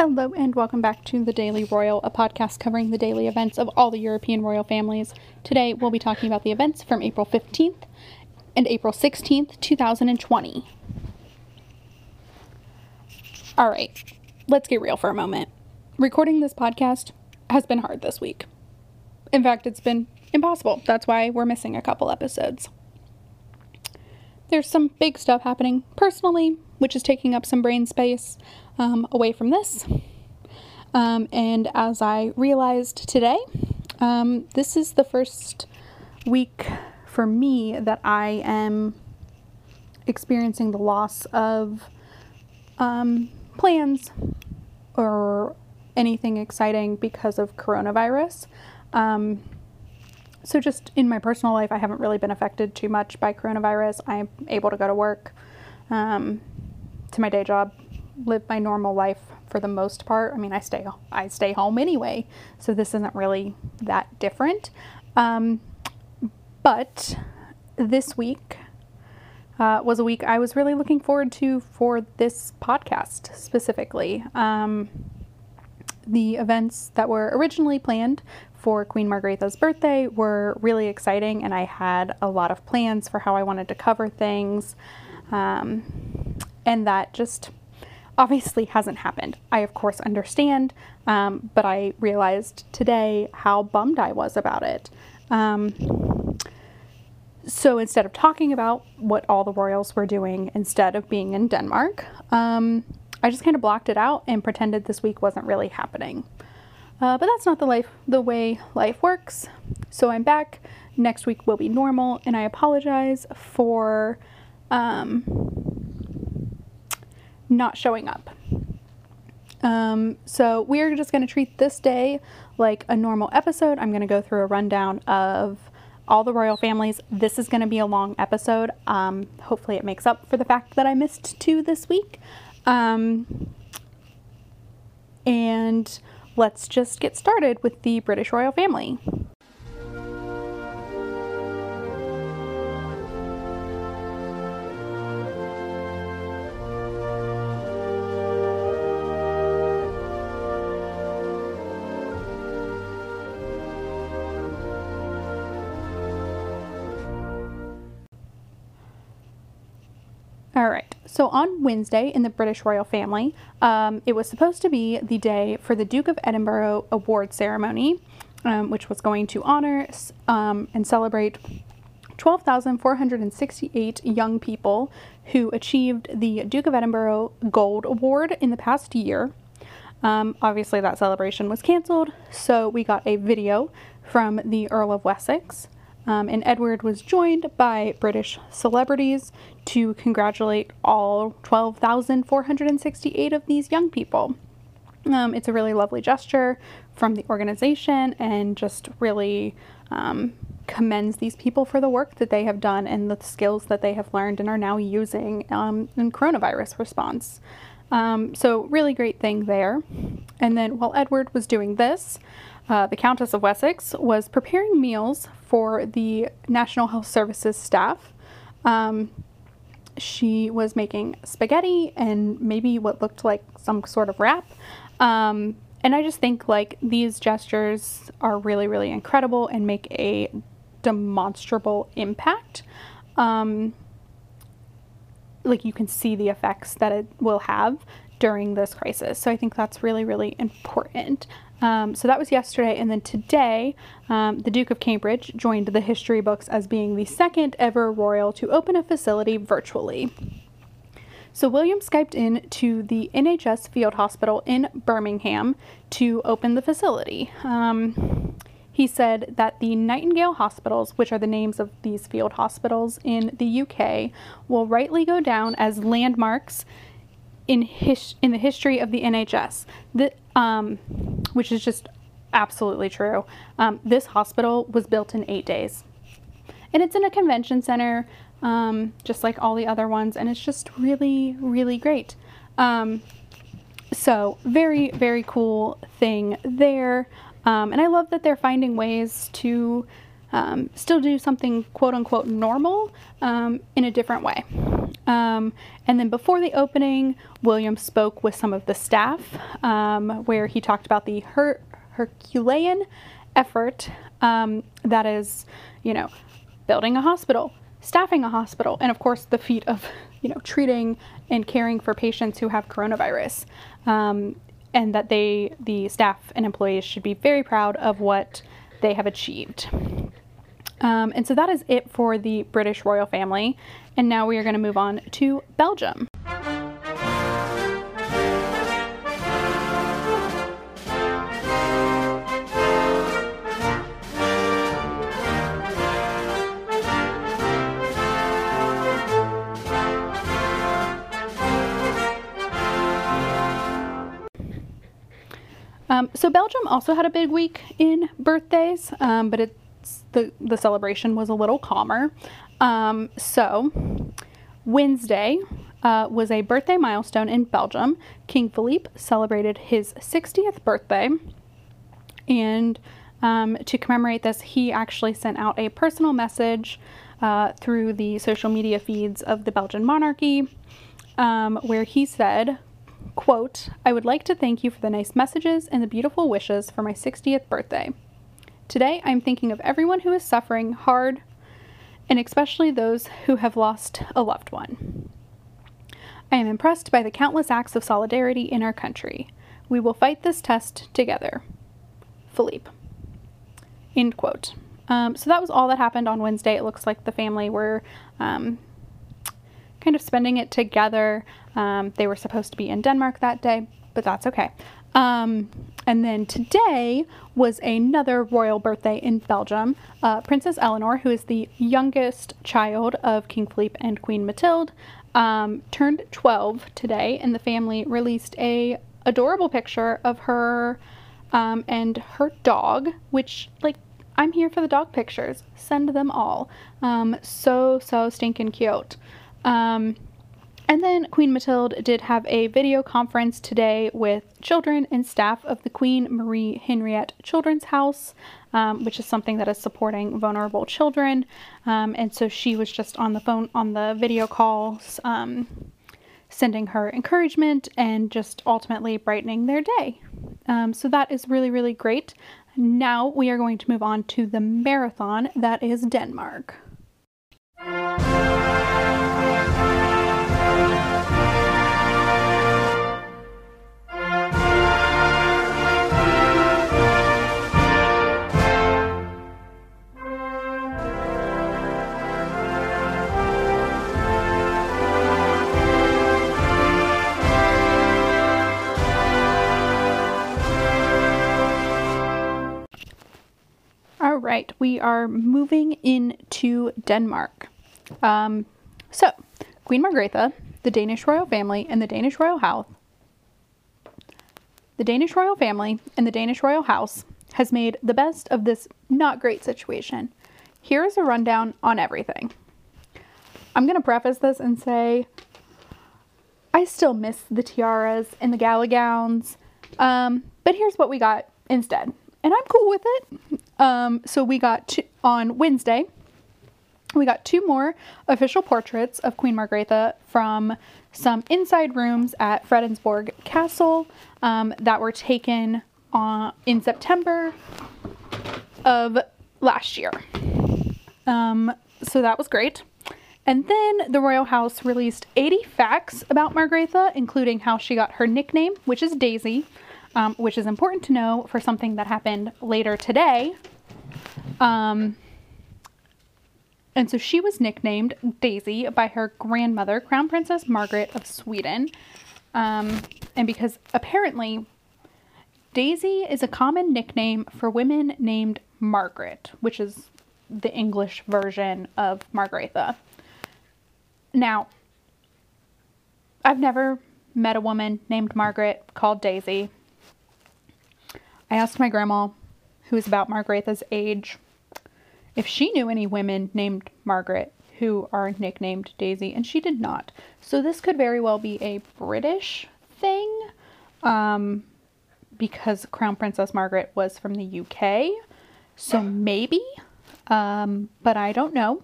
Hello, and welcome back to The Daily Royal, a podcast covering the daily events of all the European royal families. Today, we'll be talking about the events from April 15th and April 16th, 2020. All right, let's get real for a moment. Recording this podcast has been hard this week. In fact, it's been impossible. That's why we're missing a couple episodes. There's some big stuff happening personally, which is taking up some brain space um, away from this. Um, and as I realized today, um, this is the first week for me that I am experiencing the loss of um, plans or anything exciting because of coronavirus. Um, so, just in my personal life, I haven't really been affected too much by coronavirus. I'm able to go to work, um, to my day job, live my normal life for the most part. I mean, I stay I stay home anyway, so this isn't really that different. Um, but this week uh, was a week I was really looking forward to for this podcast specifically. Um, the events that were originally planned for Queen Margaretha's birthday were really exciting, and I had a lot of plans for how I wanted to cover things. Um, and that just obviously hasn't happened. I, of course, understand, um, but I realized today how bummed I was about it. Um, so instead of talking about what all the royals were doing instead of being in Denmark, um, I just kind of blocked it out and pretended this week wasn't really happening. Uh, but that's not the life, the way life works. So I'm back. Next week will be normal, and I apologize for um, not showing up. Um, so we're just going to treat this day like a normal episode. I'm going to go through a rundown of all the royal families. This is going to be a long episode. Um, hopefully, it makes up for the fact that I missed two this week. Um, and let's just get started with the British royal family. So on Wednesday in the British royal family, um, it was supposed to be the day for the Duke of Edinburgh award ceremony, um, which was going to honor um, and celebrate 12,468 young people who achieved the Duke of Edinburgh Gold Award in the past year. Um, obviously, that celebration was canceled, so we got a video from the Earl of Wessex. Um, and Edward was joined by British celebrities to congratulate all 12,468 of these young people. Um, it's a really lovely gesture from the organization and just really um, commends these people for the work that they have done and the skills that they have learned and are now using um, in coronavirus response. Um, so, really great thing there. And then while Edward was doing this, uh, the Countess of Wessex was preparing meals for the National Health Services staff. Um, she was making spaghetti and maybe what looked like some sort of wrap. Um, and I just think like these gestures are really, really incredible and make a demonstrable impact. Um, like you can see the effects that it will have during this crisis. So I think that's really, really important. Um, so that was yesterday, and then today, um, the Duke of Cambridge joined the history books as being the second ever royal to open a facility virtually. So William Skyped in to the NHS Field Hospital in Birmingham to open the facility. Um, he said that the Nightingale hospitals, which are the names of these field hospitals in the UK, will rightly go down as landmarks in his, in the history of the NHS. The, um, which is just absolutely true. Um, this hospital was built in eight days. And it's in a convention center, um, just like all the other ones, and it's just really, really great. Um, so, very, very cool thing there. Um, and I love that they're finding ways to um, still do something quote unquote normal in a different way. Um, and then before the opening, William spoke with some of the staff um, where he talked about the Her- Herculean effort um, that is, you know, building a hospital, staffing a hospital, and of course the feat of, you know, treating and caring for patients who have coronavirus. Um, and that they, the staff and employees, should be very proud of what they have achieved. Um, and so that is it for the British royal family. And now we are going to move on to Belgium. Um, so Belgium also had a big week in birthdays, um, but it's the the celebration was a little calmer. Um, so Wednesday uh, was a birthday milestone in Belgium. King Philippe celebrated his 60th birthday, and um, to commemorate this, he actually sent out a personal message uh, through the social media feeds of the Belgian monarchy, um, where he said, Quote, I would like to thank you for the nice messages and the beautiful wishes for my 60th birthday. Today, I'm thinking of everyone who is suffering hard, and especially those who have lost a loved one. I am impressed by the countless acts of solidarity in our country. We will fight this test together. Philippe. End quote. Um, so that was all that happened on Wednesday. It looks like the family were um, kind of spending it together. Um, they were supposed to be in Denmark that day, but that's okay. Um, and then today was another royal birthday in Belgium. Uh, Princess Eléonore, who is the youngest child of King Philippe and Queen Mathilde, um, turned 12 today, and the family released a adorable picture of her um, and her dog, which like I'm here for the dog pictures. Send them all. Um, so so stinking cute. Um, and then Queen Mathilde did have a video conference today with children and staff of the Queen Marie Henriette Children's House, um, which is something that is supporting vulnerable children. Um, and so she was just on the phone, on the video calls, um, sending her encouragement and just ultimately brightening their day. Um, so that is really, really great. Now we are going to move on to the marathon that is Denmark. We are moving into Denmark. Um, so, Queen Margrethe, the Danish royal family, and the Danish royal house, the Danish royal family and the Danish royal house has made the best of this not great situation. Here is a rundown on everything. I'm going to preface this and say I still miss the tiaras and the gala gowns, um, but here's what we got instead, and I'm cool with it. Um, so we got two, on Wednesday, we got two more official portraits of Queen Margrethe from some inside rooms at Fredensborg Castle um, that were taken on, in September of last year. Um, so that was great. And then the Royal House released 80 facts about Margrethe, including how she got her nickname, which is Daisy, um, which is important to know for something that happened later today. Um, and so she was nicknamed Daisy by her grandmother, Crown Princess Margaret of Sweden. Um, and because apparently Daisy is a common nickname for women named Margaret, which is the English version of Margaretha. Now, I've never met a woman named Margaret called Daisy. I asked my grandma, who is about Margrethe's age, if she knew any women named Margaret who are nicknamed Daisy, and she did not. So this could very well be a British thing, um, because Crown Princess Margaret was from the UK. So maybe, um, but I don't know.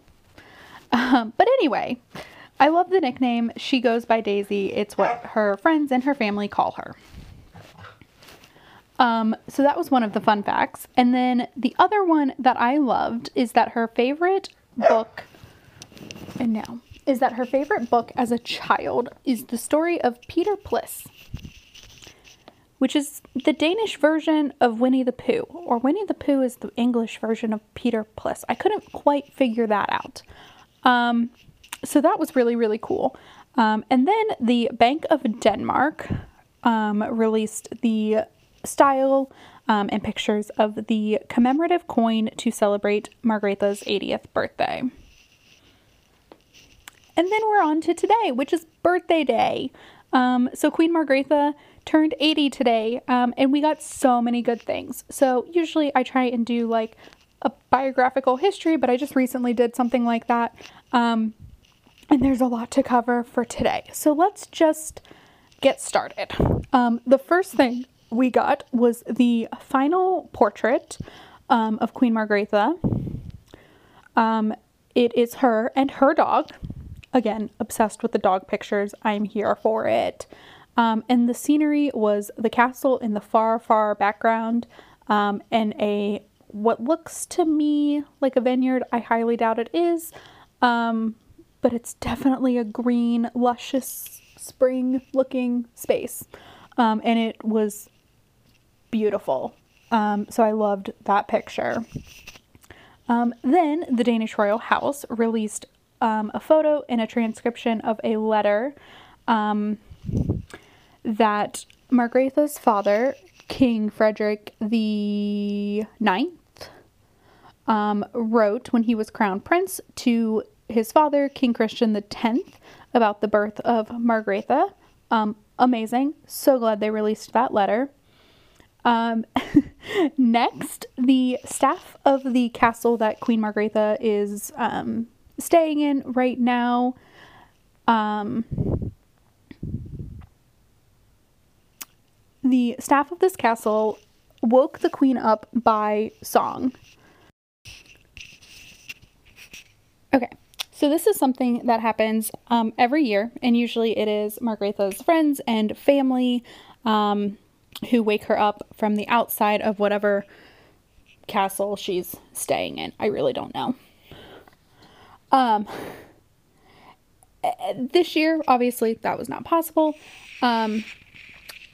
Um, but anyway, I love the nickname. She goes by Daisy. It's what her friends and her family call her. Um, so that was one of the fun facts. And then the other one that I loved is that her favorite book, and now, is that her favorite book as a child is the story of Peter Plys, which is the Danish version of Winnie the Pooh, or Winnie the Pooh is the English version of Peter Plys. I couldn't quite figure that out. Um, so that was really, really cool. Um, and then the Bank of Denmark um, released the style um, and pictures of the commemorative coin to celebrate Margrethe's 80th birthday. And then we're on to today, which is birthday day. Um, so Queen Margrethe turned 80 today, um, and we got so many good things. So usually I try and do like a biographical history, but I just recently did something like that. Um, and there's a lot to cover for today. So let's just get started. Um, the first thing we got was the final portrait um, of Queen Margaretha. Um, it is her and her dog. Again, obsessed with the dog pictures. I'm here for it. Um, and the scenery was the castle in the far, far background um, and a what looks to me like a vineyard. I highly doubt it is, um, but it's definitely a green, luscious, spring looking space. Um, and it was beautiful. Um, so I loved that picture. Um, then the Danish royal house released um, a photo and a transcription of a letter um, that Margrethe's father, King Frederick the Ninth, um, wrote when he was crown prince to his father, King Christian the Tenth, about the birth of Margrethe. Um, amazing. So glad they released that letter. Um, next, the staff of the castle that Queen Margrethe is um, staying in right now. Um, the staff of this castle woke the queen up by song. Okay, so this is something that happens um, every year, and usually it is Margrethe's friends and family um, who wake her up from the outside of whatever castle she's staying in. I really don't know. Um, this year, obviously, that was not possible. Um,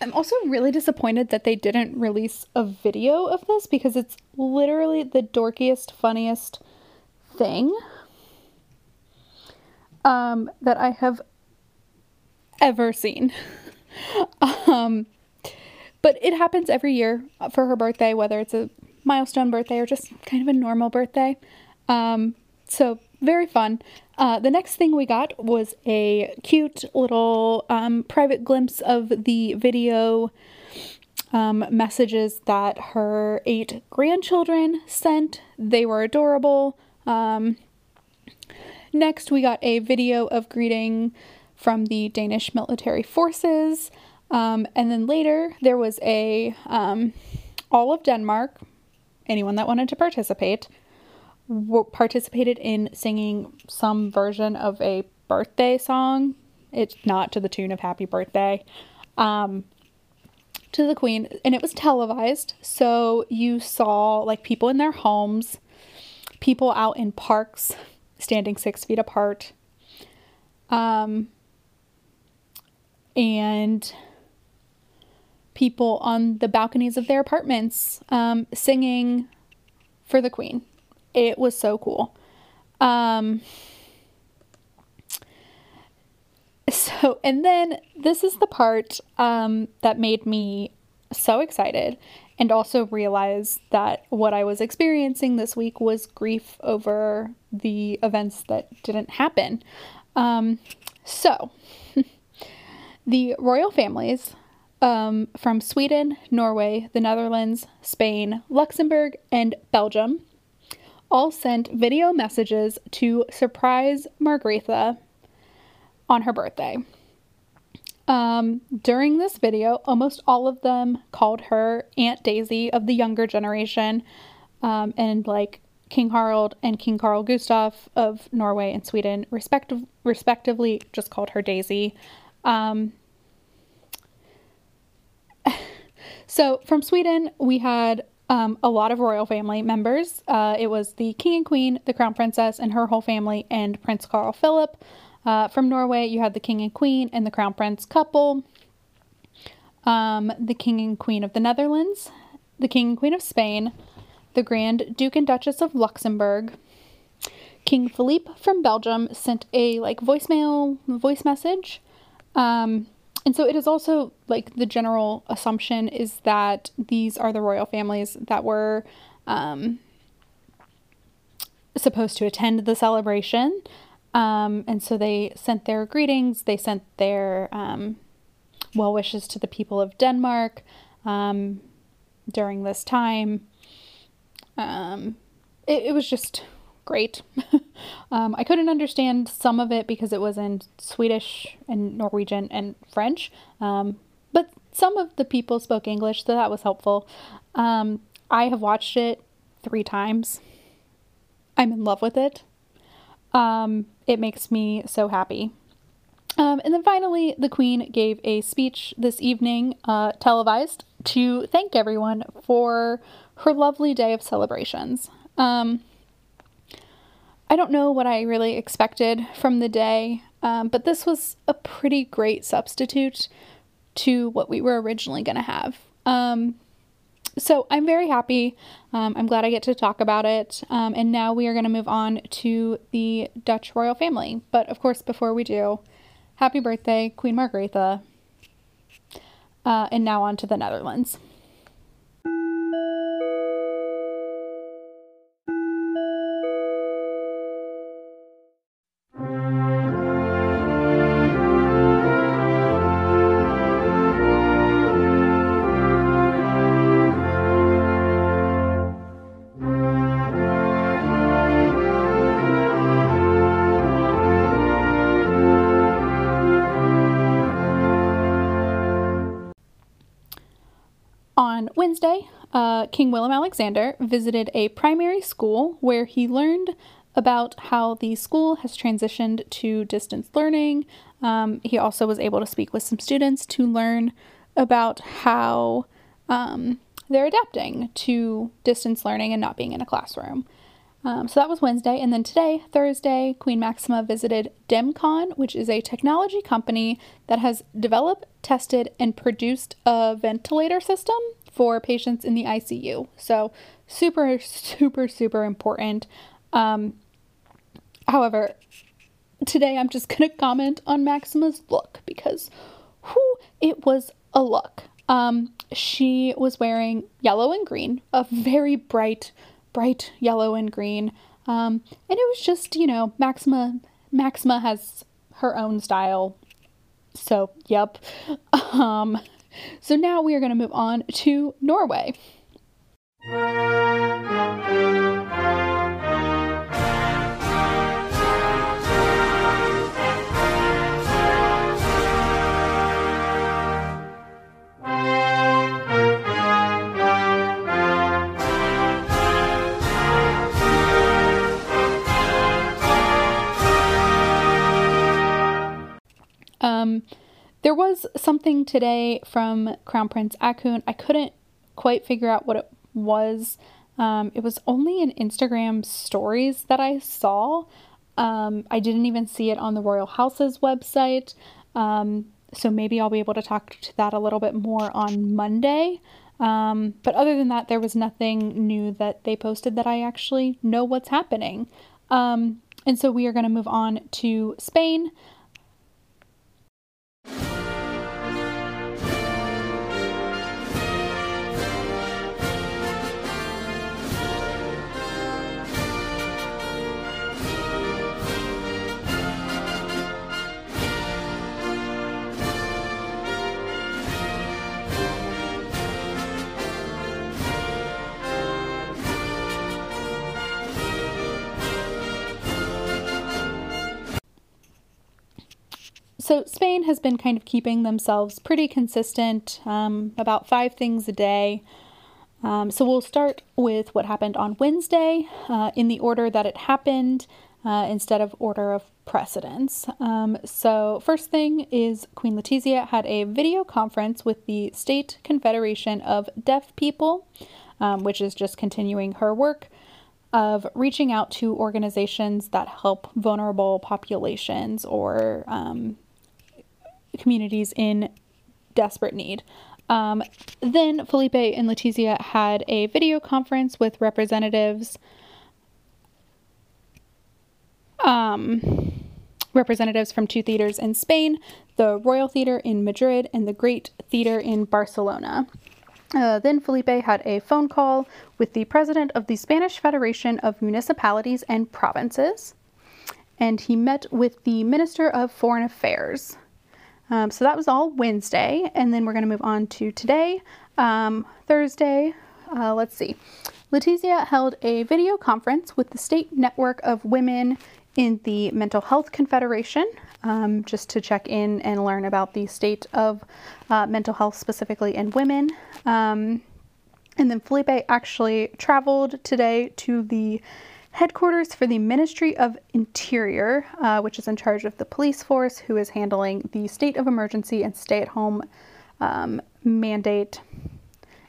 I'm also really disappointed that they didn't release a video of this because it's literally the dorkiest, funniest thing um, that I have ever seen. um, but it happens every year for her birthday, whether it's a milestone birthday or just kind of a normal birthday. Um, so, very fun. Uh, the next thing we got was a cute little um, private glimpse of the video um, messages that her eight grandchildren sent. They were adorable. Um, next, we got a video of greeting from the Danish military forces. Um, and then later there was a um, all of Denmark. Anyone that wanted to participate w- participated in singing some version of a birthday song. It's not to the tune of "Happy Birthday." Um, to the queen and it was televised so you saw like people in their homes people out in parks standing six feet apart um, and people on the balconies of their apartments um, singing for the Queen. It was so cool. Um, so, and then this is the part um, that made me so excited and also realize that what I was experiencing this week was grief over the events that didn't happen. Um, so, the royal families um, from Sweden, Norway, the Netherlands, Spain, Luxembourg, and Belgium all sent video messages to surprise Margrethe on her birthday. Um, during this video, almost all of them called her Aunt Daisy of the younger generation um, and like King Harald and King Carl Gustaf of Norway and Sweden, respective, respectively, just called her Daisy. Um, so from Sweden, we had um, a lot of royal family members. Uh, it was the king and queen, the crown princess, and her whole family, and Prince Carl Philip. Uh, from Norway, you had the king and queen and the crown prince couple. Um, the king and queen of the Netherlands, the king and queen of Spain, the Grand Duke and Duchess of Luxembourg. King Philippe from Belgium sent a like voicemail voice message. Um, and so it is also like the general assumption is that these are the royal families that were um, supposed to attend the celebration. Um, and so they sent their greetings, they sent their um, well wishes to the people of Denmark um, during this time. Um, it, it was just great. um, I couldn't understand some of it because it was in Swedish and Norwegian and French, um, but some of the people spoke English, so that was helpful. Um, I have watched it three times. I'm in love with it. Um, it makes me so happy. Um, and then finally, the Queen gave a speech this evening, uh, televised, to thank everyone for her lovely day of celebrations. Um, I don't know what I really expected from the day, um, but this was a pretty great substitute to what we were originally going to have. Um, so I'm very happy. Um, I'm glad I get to talk about it. Um, and now we are going to move on to the Dutch royal family. But of course, before we do, happy birthday, Queen Margrethe. Uh, and now on to the Netherlands. King Willem Alexander visited a primary school where he learned about how the school has transitioned to distance learning. Um, he also was able to speak with some students to learn about how um, they're adapting to distance learning and not being in a classroom. Um, so that was Wednesday. And then today, Thursday, Queen Maxima visited DEMCON, which is a technology company that has developed, tested, and produced a ventilator system for patients in the ICU. So super, super, super important. Um, however, today I'm just going to comment on Maxima's look because whew, it was a look. Um, she was wearing yellow and green, a very bright bright yellow and green. Um, and it was just, you know, Maxima Maxima has her own style. So, yep. Um, so now we are going to move on to Norway. There was something today from Crown Prince Haakon. I couldn't quite figure out what it was. Um, it was only in Instagram stories that I saw. Um, I didn't even see it on the Royal House's website. Um, so maybe I'll be able to talk to that a little bit more on Monday. Um, but other than that, there was nothing new that they posted that I actually know what's happening. Um, and so we are going to move on to Spain. So Spain has been kind of keeping themselves pretty consistent, um, about five things a day. Um, so we'll start with what happened on Wednesday uh, in the order that it happened uh, instead of order of precedence. Um, so, first thing is Queen Letizia had a video conference with the State Confederation of Deaf People, um, which is just continuing her work of reaching out to organizations that help vulnerable populations or um, communities in desperate need. Um, then Felipe and Letizia had a video conference with representatives. Um, representatives from two theaters in Spain, the Royal Theatre in Madrid and the Great Theatre in Barcelona. Uh, then Felipe had a phone call with the president of the Spanish Federation of Municipalities and Provinces, and he met with the Minister of Foreign Affairs. Um, so that was all Wednesday, and then we're going to move on to today, um, Thursday. Uh, let's see. Letizia held a video conference with the State Network of Women in the Mental Health Confederation um, just to check in and learn about the state of uh, mental health specifically in women. Um, and then Felipe actually traveled today to the headquarters for the Ministry of Interior, uh, which is in charge of the police force, who is handling the state of emergency and stay at home um, mandate.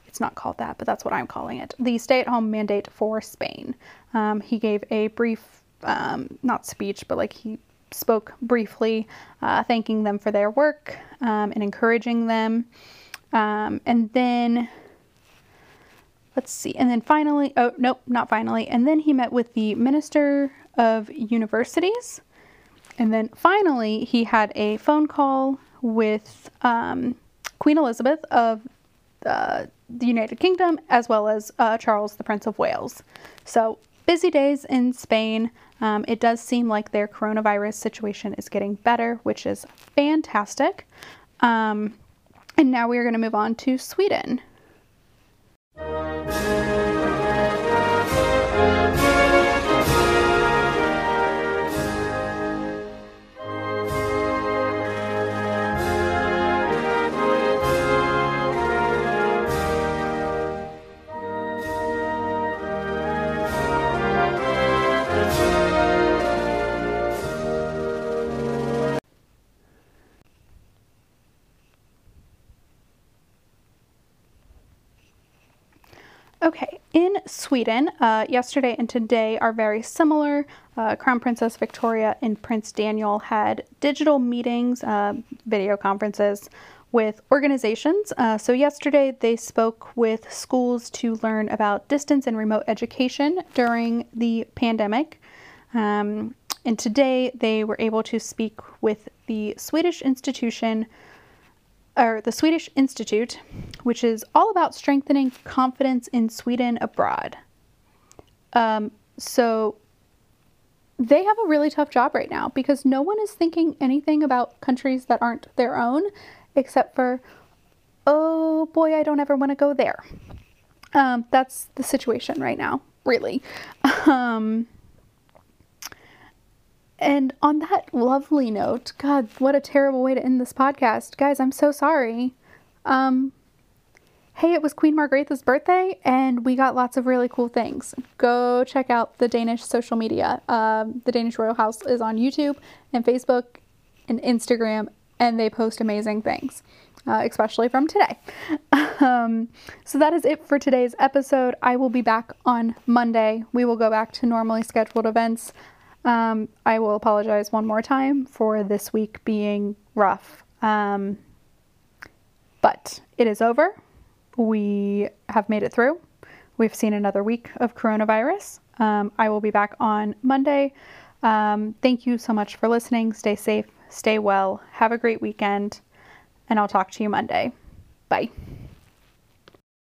It's not called that, but that's what I'm calling it. The stay at home mandate for Spain. Um, he gave a brief um, not speech, but like he spoke briefly, uh, thanking them for their work um, and encouraging them. Um, and then, let's see, and then finally, oh, nope, not finally. And then he met with the Minister of Universities. And then finally, he had a phone call with um, Queen Elizabeth of uh, the United Kingdom as well as uh, Charles, the Prince of Wales. So busy days in Spain. Um, it does seem like their coronavirus situation is getting better, which is fantastic. Um, and now we are going to move on to Sweden. Sweden, uh, yesterday and today are very similar. Uh, Crown Princess Victoria and Prince Daniel had digital meetings, uh, video conferences with organizations. Uh, so, yesterday they spoke with schools to learn about distance and remote education during the pandemic. Um, and today they were able to speak with the Swedish institution or the Swedish Institute, which is all about strengthening confidence in Sweden abroad. Um, so they have a really tough job right now because no one is thinking anything about countries that aren't their own except for, oh boy, I don't ever want to go there. Um, that's the situation right now, really. Um, and on that lovely note, God, what a terrible way to end this podcast. Guys, I'm so sorry. Um, hey, it was Queen Margrethe's birthday, and we got lots of really cool things. Go check out the Danish social media. Um, the Danish Royal House is on YouTube and Facebook and Instagram, and they post amazing things, uh, especially from today. um, so that is it for today's episode. I will be back on Monday. We will go back to normally scheduled events. Um, I will apologize one more time for this week being rough. Um, but it is over. We have made it through. We've seen another week of coronavirus. Um, I will be back on Monday. Um, thank you so much for listening. Stay safe, stay well, have a great weekend, and I'll talk to you Monday. Bye.